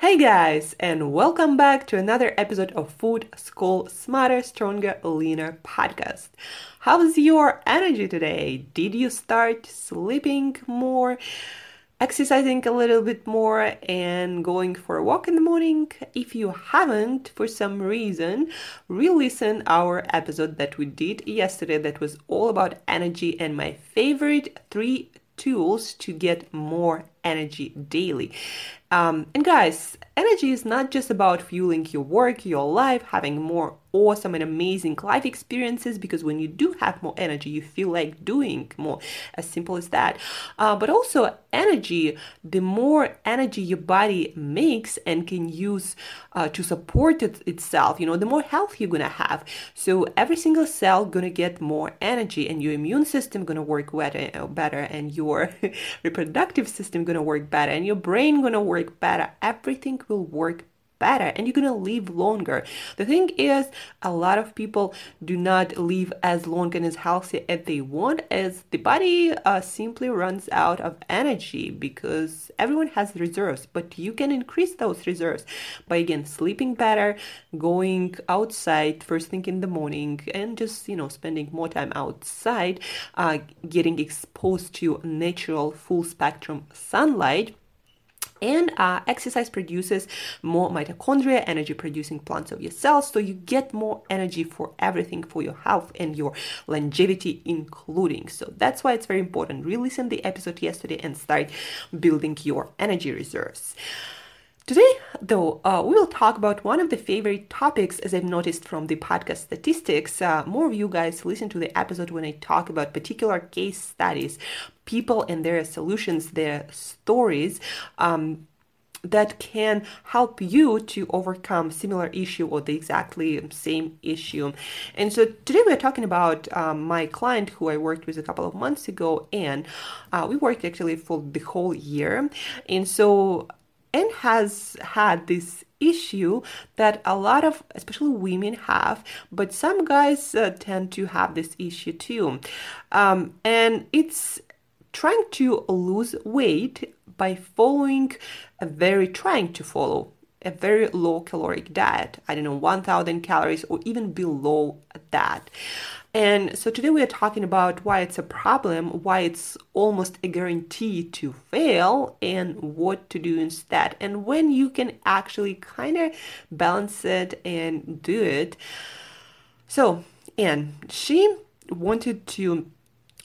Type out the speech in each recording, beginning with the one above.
Hey guys, and welcome back to another episode of Food School Smarter, Stronger, Leaner podcast. How's your energy today? Did you start sleeping more? exercising a little bit more and going for a walk in the morning. If you haven't, for some reason, re-listen our episode that we did yesterday that was all about energy and my favorite three tools to get more energy daily. Um, and guys, energy is not just about fueling your work, your life, having more awesome and amazing life experiences, because when you do have more energy, you feel like doing more. As simple as that. Uh, but also, energy, the more energy your body makes and can use uh, to support it itself, you know, the more health you're gonna have. So every single cell gonna get more energy, and your immune system gonna work better, better and your reproductive system gonna work better, and your brain gonna work better. Everything will work better and you're gonna live longer. The thing is, a lot of people do not live as long and as healthy as they want, as the body uh, simply runs out of energy because everyone has reserves, but you can increase those reserves by again sleeping better, going outside first thing in the morning, and just you know spending more time outside, uh, getting exposed to natural full spectrum sunlight and uh, exercise produces more mitochondria, energy producing plants of your cells, so you get more energy for everything for your health and your longevity, including. So that's why it's very important. Re listen the episode yesterday and start building your energy reserves. Today, though, uh, we will talk about one of the favorite topics, as I've noticed from the podcast statistics. Uh, more of you guys listen to the episode when I talk about particular case studies, people and their solutions, their stories. Um, that can help you to overcome similar issue or the exactly same issue and so today we're talking about um, my client who i worked with a couple of months ago Ann uh, we worked actually for the whole year and so and has had this issue that a lot of especially women have but some guys uh, tend to have this issue too um, and it's trying to lose weight by following a very trying to follow a very low caloric diet. I don't know 1000 calories or even below that. And so today we are talking about why it's a problem, why it's almost a guarantee to fail, and what to do instead, and when you can actually kind of balance it and do it. So, Ann, she wanted to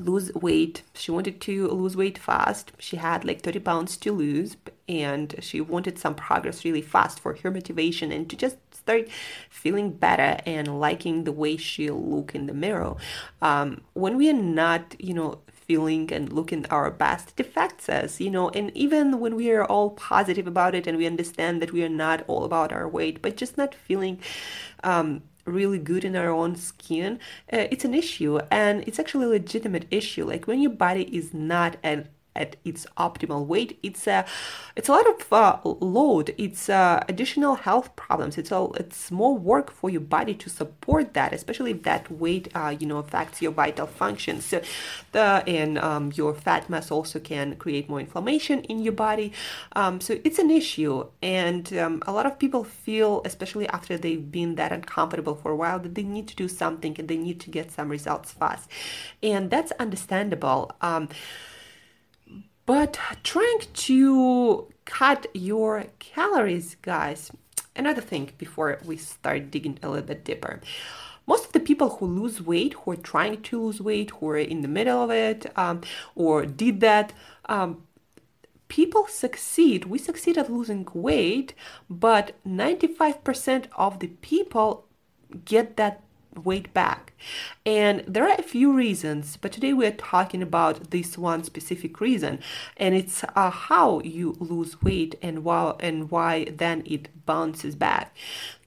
lose weight. She wanted to lose weight fast. She had like 30 pounds to lose and she wanted some progress really fast for her motivation and to just start feeling better and liking the way she look in the mirror. Um, when we are not, you know, feeling and looking our best, it affects us, you know, and even when we are all positive about it and we understand that we are not all about our weight, but just not feeling um, really good in our own skin, uh, it's an issue and it's actually a legitimate issue. Like when your body is not at at its optimal weight, it's a it's a lot of uh, load. It's uh, additional health problems. It's a it's more work for your body to support that, especially if that weight uh, you know affects your vital functions. So the and um, your fat mass also can create more inflammation in your body. Um, so it's an issue, and um, a lot of people feel, especially after they've been that uncomfortable for a while, that they need to do something and they need to get some results fast, and that's understandable. But trying to cut your calories, guys, another thing before we start digging a little bit deeper. Most of the people who lose weight, who are trying to lose weight, who are in the middle of it, um, or did that, um, people succeed. We succeed at losing weight, but 95% of the people get that weight back. And there are a few reasons, but today we're talking about this one specific reason, and it's uh, how you lose weight and why and why then it bounces back.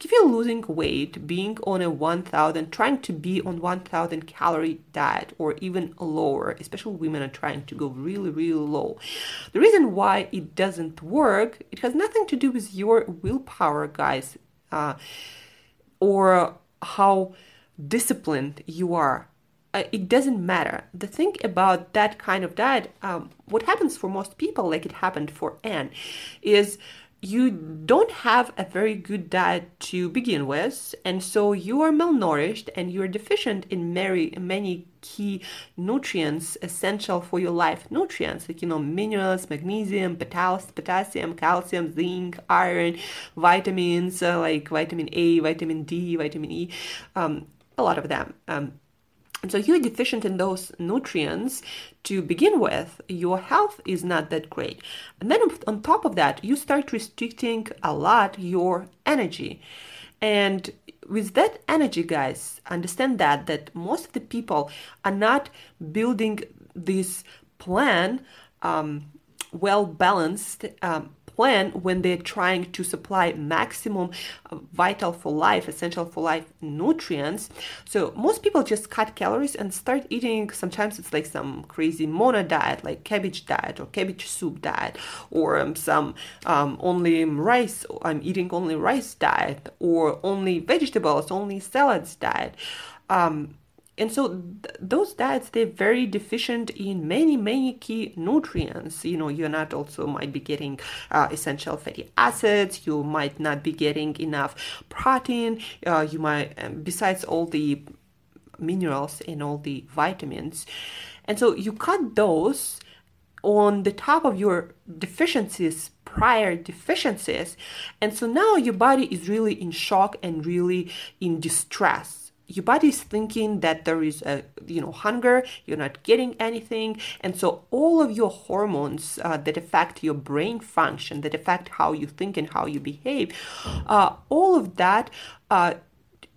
If you're losing weight, being on a 1000, trying to be on 1000 calorie diet or even lower, especially women are trying to go really, really low. The reason why it doesn't work, it has nothing to do with your willpower, guys, uh, or how disciplined you are uh, it doesn't matter. The thing about that kind of diet, um, what happens for most people, like it happened for Ann, is you don't have a very good diet to begin with, and so you are malnourished and you're deficient in many, many key nutrients essential for your life. Nutrients like you know minerals, magnesium, potassium, calcium, zinc, iron, vitamins uh, like vitamin A, vitamin D, vitamin E. Um, a lot of them. Um, and so you're deficient in those nutrients to begin with, your health is not that great. And then on top of that, you start restricting a lot your energy. And with that energy, guys, understand that that most of the people are not building this plan um, well balanced um, plan when they're trying to supply maximum uh, vital for life, essential for life nutrients. So most people just cut calories and start eating. Sometimes it's like some crazy mono diet, like cabbage diet or cabbage soup diet, or um, some um, only rice. I'm eating only rice diet, or only vegetables, only salads diet. Um, and so th- those diets they're very deficient in many many key nutrients. You know you're not also might be getting uh, essential fatty acids. You might not be getting enough protein. Uh, you might um, besides all the minerals and all the vitamins. And so you cut those on the top of your deficiencies prior deficiencies. And so now your body is really in shock and really in distress your body is thinking that there is a you know hunger you're not getting anything and so all of your hormones uh, that affect your brain function that affect how you think and how you behave uh, all of that uh,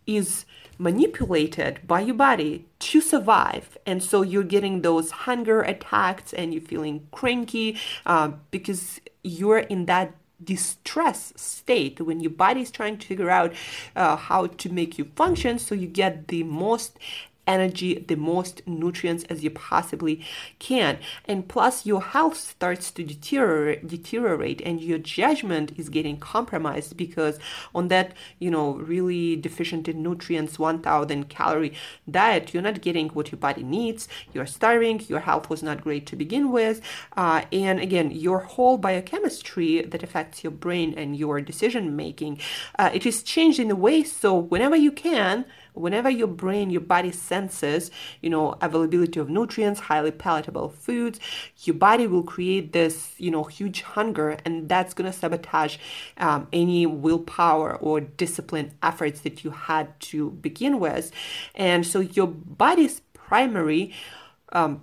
is manipulated by your body to survive. And so you're getting those hunger attacks and you're feeling cranky uh, because you're in that distress state when your body is trying to figure out uh, how to make you function so you get the most energy, the most nutrients as you possibly can. And plus, your health starts to deteriorate, deteriorate and your judgment is getting compromised because on that, you know, really deficient in nutrients, 1000 calorie diet, you're not getting what your body needs. You're starving. Your health was not great to begin with. Uh, and again, your whole biochemistry that affects your brain and your decision making, uh, it is changed in a way so whenever you can, whenever your brain your body senses you know availability of nutrients highly palatable foods your body will create this you know huge hunger and that's going to sabotage um, any willpower or discipline efforts that you had to begin with. And so your body's primary um,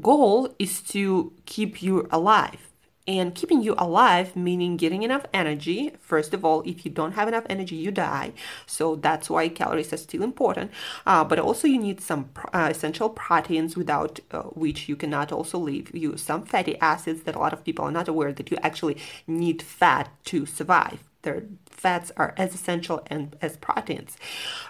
goal is to keep you alive and keeping you alive meaning getting enough energy. First of all if you don't have enough energy you die. So that's why calories are still important. Uh, but also you need some uh, essential proteins without uh, which you cannot also live you. Some fatty acids that a lot of people are not aware that you actually need fat to survive. Their fats are as essential and as proteins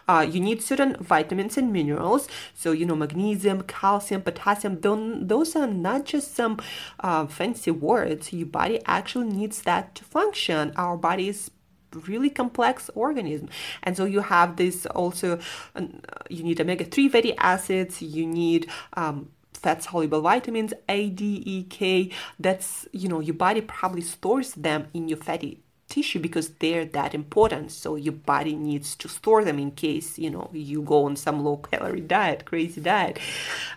Uh, you need certain vitamins and minerals. So, you know, magnesium, calcium, potassium, those are not just some uh, fancy words. Your body actually needs that to function. Our body is really complex organism and so you have this also uh, you need omega-3 fatty acids you need um, fat soluble vitamins A, D, E, K. That's, you know, your body probably stores them in your fatty tissue because they're that important. So your body needs to store them in case, you know, you go on some low calorie diet, crazy diet.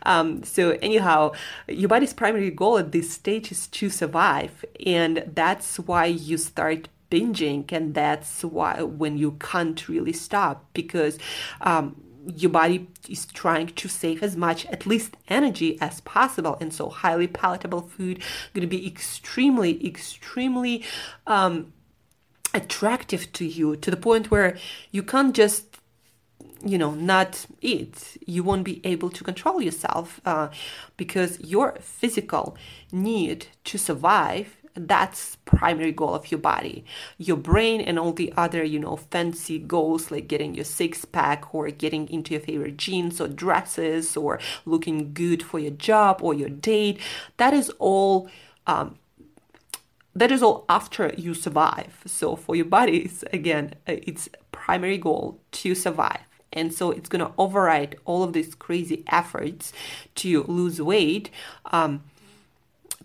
Um, so anyhow, your body's primary goal at this stage is to survive. And that's why you start binging and that's why when you can't really stop because um, your body is trying to save as much at least energy as possible and so highly palatable food going to be extremely extremely um, attractive to you to the point where you can't just you know not eat. You won't be able to control yourself uh, because your physical need to survive that's primary goal of your body. Your brain and all the other you know fancy goals like getting your six pack or getting into your favorite jeans or dresses or looking good for your job or your date that is all um, that is all after you survive. So for your bodies again uh, it's primary goal to survive. And so it's going to override all of these crazy efforts to lose weight um,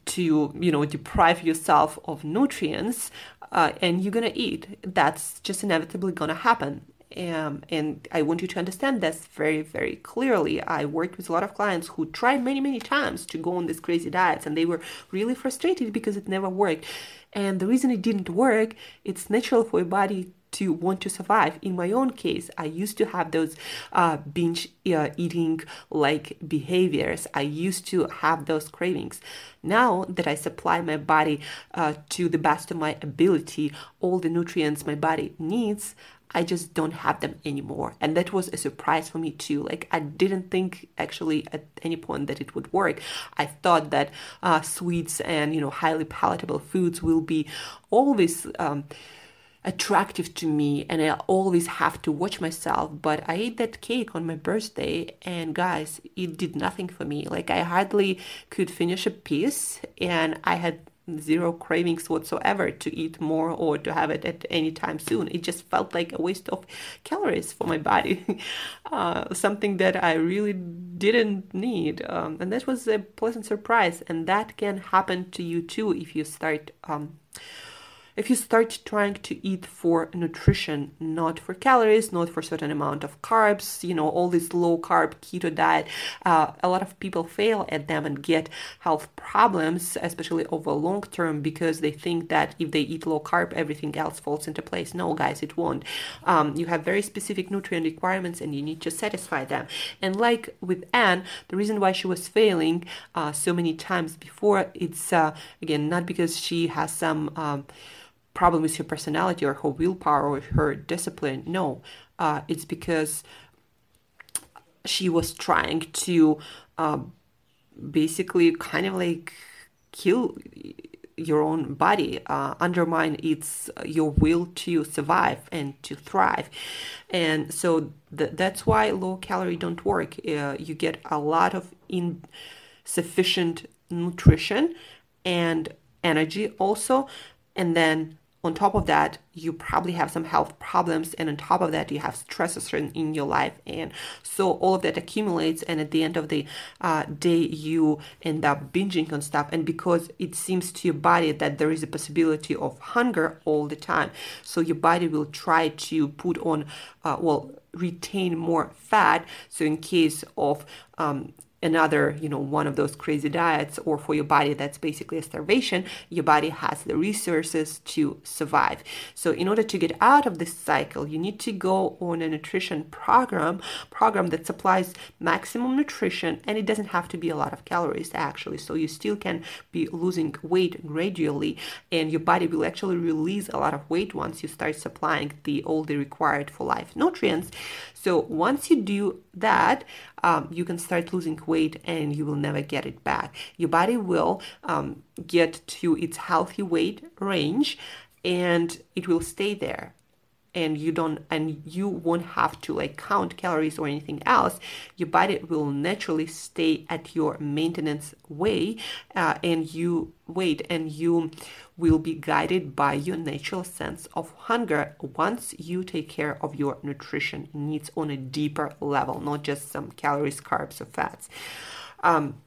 to you know deprive yourself of nutrients uh, and you're gonna eat. That's just inevitably gonna happen um, and I want you to understand this very, very clearly. I worked with a lot of clients who tried many, many times to go on these crazy diets, and they were really frustrated because it never worked. And the reason it didn't work, it's natural for your body to want to survive. In my own case, I used to have those uh, binge uh, eating like behaviors. I used to have those cravings. Now that I supply my body uh, to the best of my ability, all the nutrients my body needs, I just don't have them anymore. And that was a surprise for me too. Like, I didn't think actually at any point that it would work. I thought that uh, sweets and, you know, highly palatable foods will be always. Um, attractive to me and I always have to watch myself. But I ate that cake on my birthday and guys, it did nothing for me. Like I hardly could finish a piece and I had zero cravings whatsoever to eat more or to have it at any time soon. It just felt like a waste of calories for my body, uh, something that I really didn't need. Um, and that was a pleasant surprise. And that can happen to you too if you start. Um, if you start trying to eat for nutrition, not for calories, not for certain amount of carbs, you know, all this low carb keto diet, uh, a lot of people fail at them and get health problems, especially over long term, because they think that if they eat low carb, everything else falls into place. No, guys, it won't. Um, you have very specific nutrient requirements and you need to satisfy them. And like with Ann, the reason why she was failing uh, so many times before, it's uh, again not because she has some. Um, problem with her personality or her willpower or her discipline. No, uh, it's because she was trying to uh, basically kind of like kill your own body, uh, undermine its your will to survive and to thrive, and so th- that's why low calorie don't work. Uh, you get a lot of insufficient nutrition and energy also, and then on top of that, you probably have some health problems, and on top of that, you have stresses in, your life, and so all of that accumulates, and at the end of the uh, day, you end up binging on stuff, and because it seems to your body that there is a possibility of hunger all the time, so your body will try to put on, uh, well, retain more fat, so in case of um, another, you know, one of those crazy diets or for your body that's basically a starvation, your body has the resources to survive. So in order to get out of this cycle, you need to go on a nutrition program, program that supplies maximum nutrition and it doesn't have to be a lot of calories actually. So you still can be losing weight gradually and your body will actually release a lot of weight once you start supplying the all the required for life nutrients. So once you do that, um, you can start losing weight and you will never get it back. Your body will um, get to its healthy weight range and it will stay there and you don't and you won't have to like count calories or anything else your body will naturally stay at your maintenance way uh, and you wait and you will be guided by your natural sense of hunger once you take care of your nutrition needs on a deeper level not just some calories carbs or fats. Um,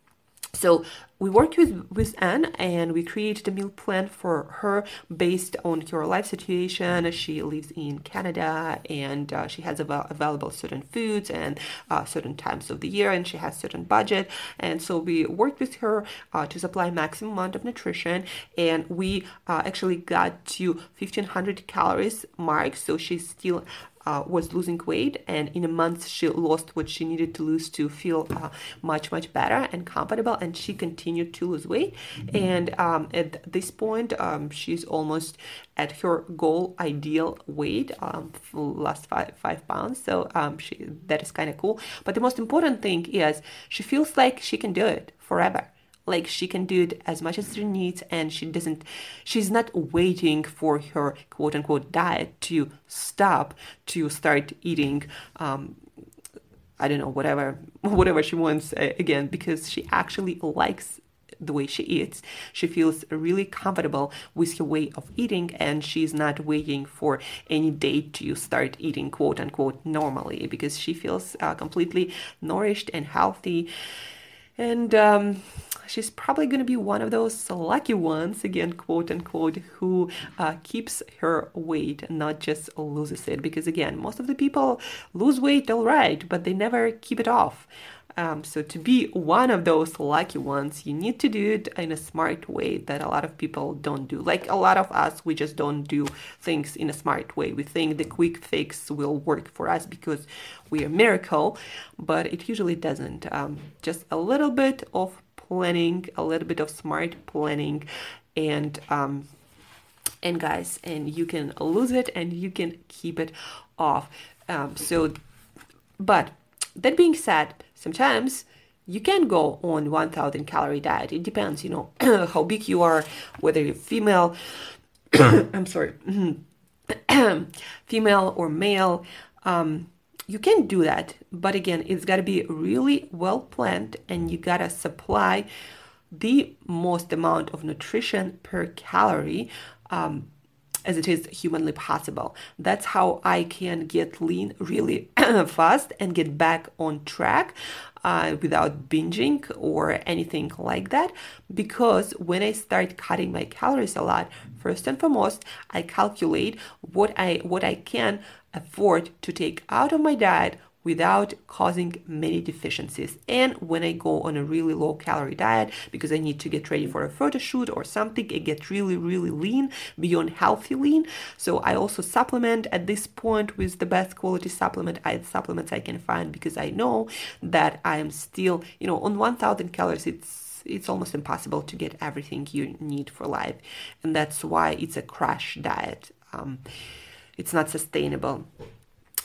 so we work with, with Ann and we created a meal plan for her based on her life situation. She lives in Canada and uh, she has av- available certain foods and uh, certain times of the year and she has certain budget. And so we worked with her uh, to supply maximum amount of nutrition and we uh, actually got to 1500 calories mark. So she's still uh, was losing weight, and in a month she lost what she needed to lose to feel uh, much much better and comfortable. And she continued to lose weight, and um, at this point um, she's almost at her goal ideal weight, um, last five five pounds. So um, she that is kind of cool. But the most important thing is she feels like she can do it forever like she can do it as much as she needs and she doesn't she's not waiting for her quote unquote diet to stop to start eating um, i don't know whatever whatever she wants uh, again because she actually likes the way she eats. She feels really comfortable with her way of eating and she's not waiting for any date to start eating quote unquote normally because she feels uh, completely nourished and healthy. And um, she's probably going to be one of those lucky ones, again, quote unquote, who uh, keeps her weight, not just loses it. Because again, most of the people lose weight all right, but they never keep it off. Um, so to be one of those lucky ones, you need to do it in a smart way that a lot of people don't do. Like a lot of us, we just don't do things in a smart way. We think the quick fix will work for us because we are miracle, but it usually doesn't. Um, just a little bit of planning, a little bit of smart planning, and um, and guys, and you can lose it and you can keep it off. Um, so, but that being said, sometimes you can go on 1000 calorie diet. It depends, you know, how big you are, whether you're female. I'm sorry, female or male. Um, you can do that but again it's got to be really well planned and you got to supply the most amount of nutrition per calorie um, as it is humanly possible. That's how I can get lean really fast and get back on track uh, without binging or anything like that. Because when I start cutting my calories a lot, first and foremost, I calculate what I what I can afford to take out of my diet without causing many deficiencies. And when I go on a really low calorie diet because I need to get ready for a photo shoot or something, I get really, really lean beyond healthy lean. So I also supplement at this point with the best quality supplement I supplements I can find because I know that I am still, you know, on 1000 calories it's it's almost impossible to get everything you need for life. And that's why it's a crash diet. Um, it's not sustainable.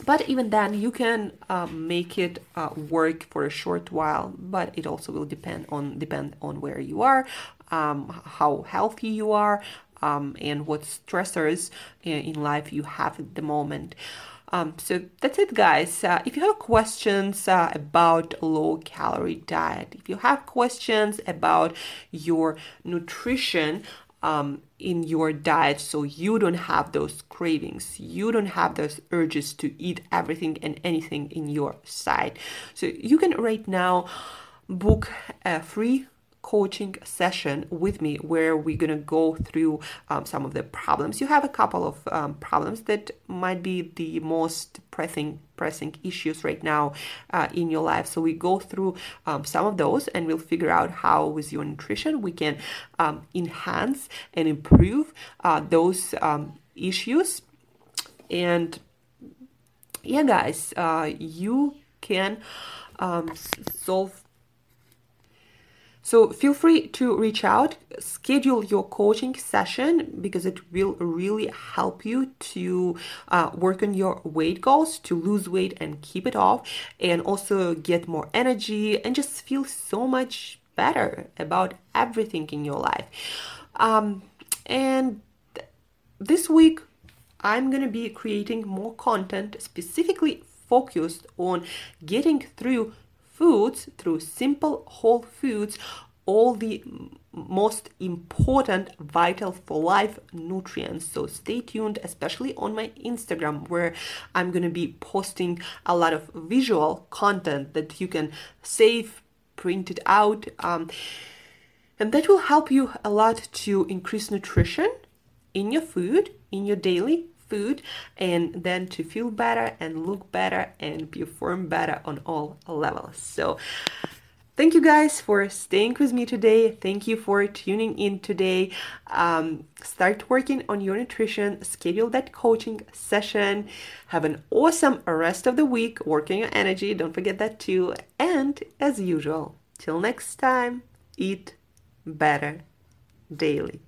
But even then you can uh, make it uh, work for a short while but it also will depend on depend on where you are um, how healthy you are um, and what stressors in life you have at the moment. Um, so that's it guys. Uh, if you have questions uh, about low calorie diet if you have questions about your nutrition um, in your diet so you don't have those cravings. You don't have those urges to eat everything and anything in your sight so you can right now book a free coaching session with me where we're going to go through um, some of the problems. You have a couple of um, problems that might be the most pressing pressing issues right now uh, in your life. So we go through um, some of those and we'll figure out how with your nutrition we can um, enhance and improve uh, those um, issues. And yeah guys uh, you can um, solve so feel free to reach out, schedule your coaching session because it will really help you to uh, work on your weight goals, to lose weight and keep it off, and also get more energy and just feel so much better about everything in your life. Um, and this week, I'm going to be creating more content specifically focused on getting through foods, through simple whole foods, all the most important vital for life nutrients. So stay tuned especially on my instagram where i'm going to be posting a lot of visual content that you can save print it out um, and that will help you a lot to increase nutrition in your food in your daily food and then to feel better and look better and perform better on all levels so Thank you guys for staying with me today. Thank you for tuning in today. Um, start working on your nutrition, schedule that coaching session. Have an awesome rest of the week working your energy. Don't forget that too. And as usual, till next time, eat better daily.